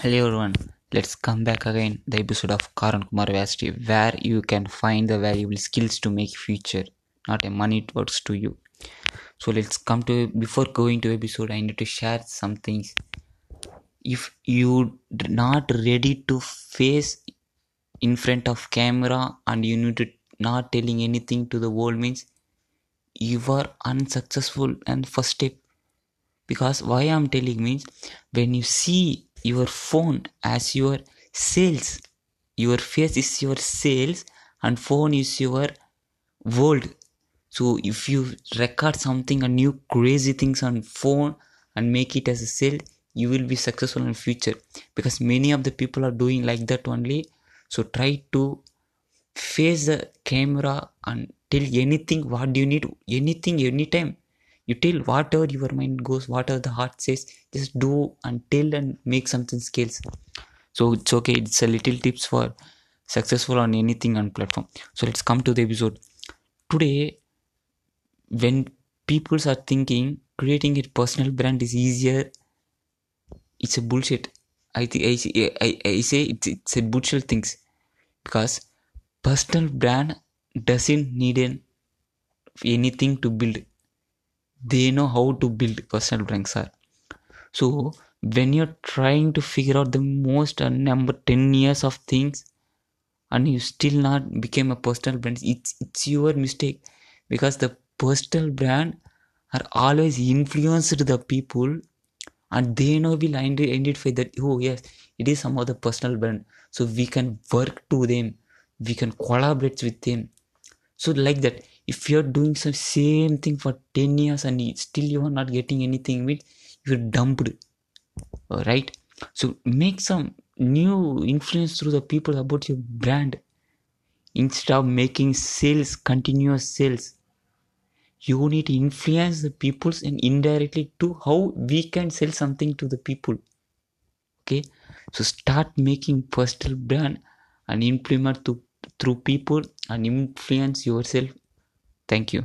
Hello everyone, let's come back again the episode of Karan Kumar Vasti where you can find the valuable skills to make future, not a money it works to you. So let's come to before going to episode I need to share some things. If you not ready to face in front of camera and you need to not telling anything to the world means you are unsuccessful and first step because why i'm telling means when you see your phone as your sales your face is your sales and phone is your world. So if you record something a new crazy things on phone and make it as a sale you will be successful in future. Because many of the people are doing like that only. So try to face the camera and tell anything what do you need anything anytime you tell whatever your mind goes whatever the heart says just do tell and make something skills so it's okay. It's a little tips for successful on anything on platform. So let's come to the episode. Today when people are thinking creating a personal brand is easier it's a bullshit. I think i, I, I say it's, it's a bullshit things. Because personal brand doesn't need an, anything to build they know how to build personal brands are so when you're trying to figure out the most uh, number 10 years of things and you still not became a personal brand it's it's your mistake because the personal brand are always influenced the people and they know will ide- identify that oh yes it is some of the personal brand. So we can work to them. We can collaborate with them. So like that if you're doing some same thing for 10 years and still you are not getting anything with you're dumped. Uh, right so make some new influence through the people about your brand. Instead of making sales continuous sales you need to influence the peoples and indirectly to how we can sell something to the people. Okay? So start making personal brand and implement to through people and influence yourself thank you